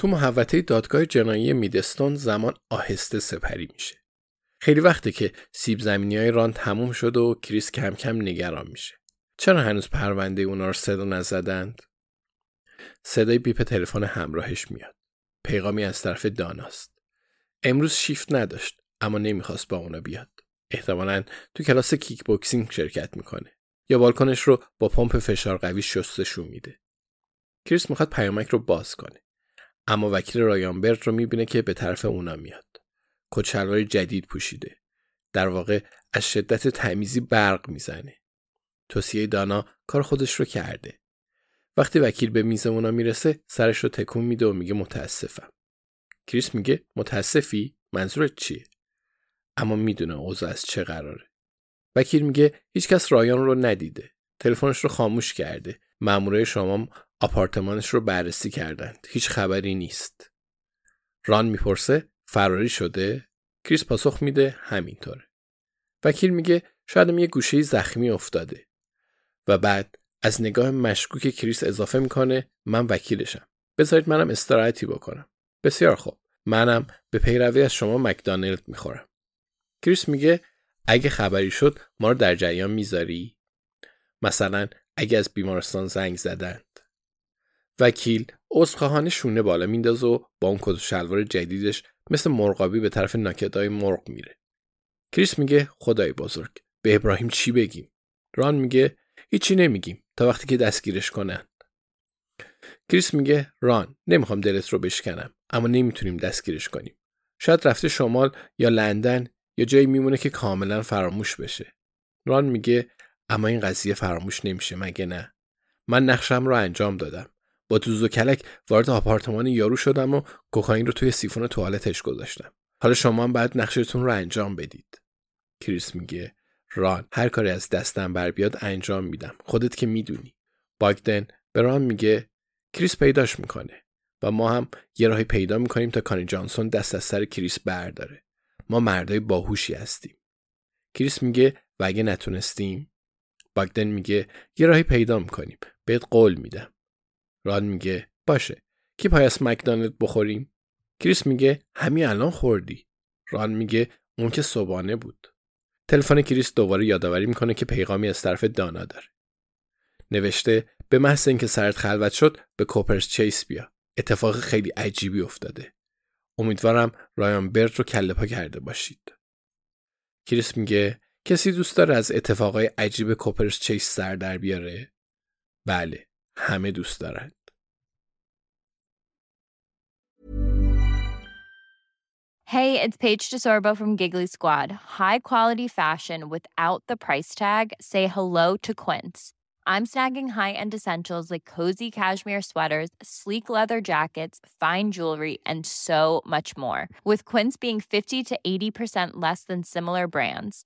تو محوطه دادگاه جنایی میدستون زمان آهسته سپری میشه. خیلی وقته که سیب زمینی های ران تموم شد و کریس کم کم نگران میشه. چرا هنوز پرونده اونا رو صدا نزدند؟ صدای بیپ تلفن همراهش میاد. پیغامی از طرف داناست. امروز شیفت نداشت اما نمی‌خواست با اونا بیاد. احتمالا تو کلاس کیک بوکسینگ شرکت می‌کنه. یا بالکنش رو با پمپ فشار قوی شستشون میده. کریس می‌خواد پیامک رو باز کنه. اما وکیل رایانبرد رو می‌بینه که به طرف اونا میاد. کچلوار جدید پوشیده. در واقع از شدت تمیزی برق می‌زنه. توصیه دانا کار خودش رو کرده. وقتی وکیل به میز اونا می‌رسه سرش رو تکون میده و میگه متاسفم. کریس میگه متاسفی؟ منظورت چیه؟ اما می‌دونه اوضاع از چه قراره. وکیل میگه هیچکس رایان رو ندیده. تلفنش رو خاموش کرده. مامورای شما آپارتمانش رو بررسی کردند. هیچ خبری نیست. ران می‌پرسه فراری شده؟ کریس پاسخ میده همینطوره. وکیل میگه شاید یه گوشه زخمی افتاده. و بعد از نگاه مشکوک کریس اضافه می‌کنه من وکیلشم. بذارید منم استراحتی بکنم. بسیار خوب. منم به پیروی از شما مکدانلد می‌خورم. کریس میگه اگه خبری شد ما رو در جریان می‌ذاری؟ مثلا اگه از بیمارستان زنگ زدند. وکیل عذرخواهانه شونه بالا میندازه و با اون کت و شلوار جدیدش مثل مرغابی به طرف ناکدای مرغ میره. کریس میگه خدای بزرگ به ابراهیم چی بگیم؟ ران میگه هیچی نمیگیم تا وقتی که دستگیرش کنن. کریس میگه ران نمی‌خوام دلت رو بشکنم اما نمی‌تونیم دستگیرش کنیم. شاید رفته شمال یا لندن یا جایی میمونه که کاملا فراموش بشه. ران میگه اما این قضیه فراموش نمیشه مگه نه؟ من نقشم رو انجام دادم. با دوز و کلک وارد آپارتمان یارو شدم و کوکائین رو توی سیفون توالتش گذاشتم. حالا شما هم باید نقشتون رو انجام بدید. کریس میگه ران هر کاری از دستم بر بیاد انجام میدم. خودت که می‌دونی. باگدن به ران میگه کریس پیداش می‌کنه و ما هم یه راهی پیدا می‌کنیم تا کانی جانسون دست از سر کریس برداره. ما مردای باهوشی هستیم. کریس میگه و اگه نتونستیم باگدن میگه یه راهی پیدا می‌کنیم. بهت قول میدم. ران میگه باشه کی پای از مکدانلد بخوریم؟ کریس میگه همین الان خوردی. ران میگه اون که صبحانه بود. تلفن کریس دوباره یادآوری می‌کنه که پیغامی از طرف دانا داره. نوشته به محض اینکه سرت خلوت شد به کوپرز چیس بیا. اتفاق خیلی عجیبی افتاده. امیدوارم رایان برد رو کله پا کرده باشید. کریس میگه کسی دوست داره از اتفاقای عجیب کوپرز چیس سر در بیاره بله همه دوست دارند. Hey, it's Paige DeSorbo from Giggly Squad. High quality fashion without the price tag. Say hello to Quince. I'm snagging high-end essentials like cozy cashmere sweaters, sleek leather jackets, fine jewelry, and so much more. With Quince being 50 to 80% less than similar brands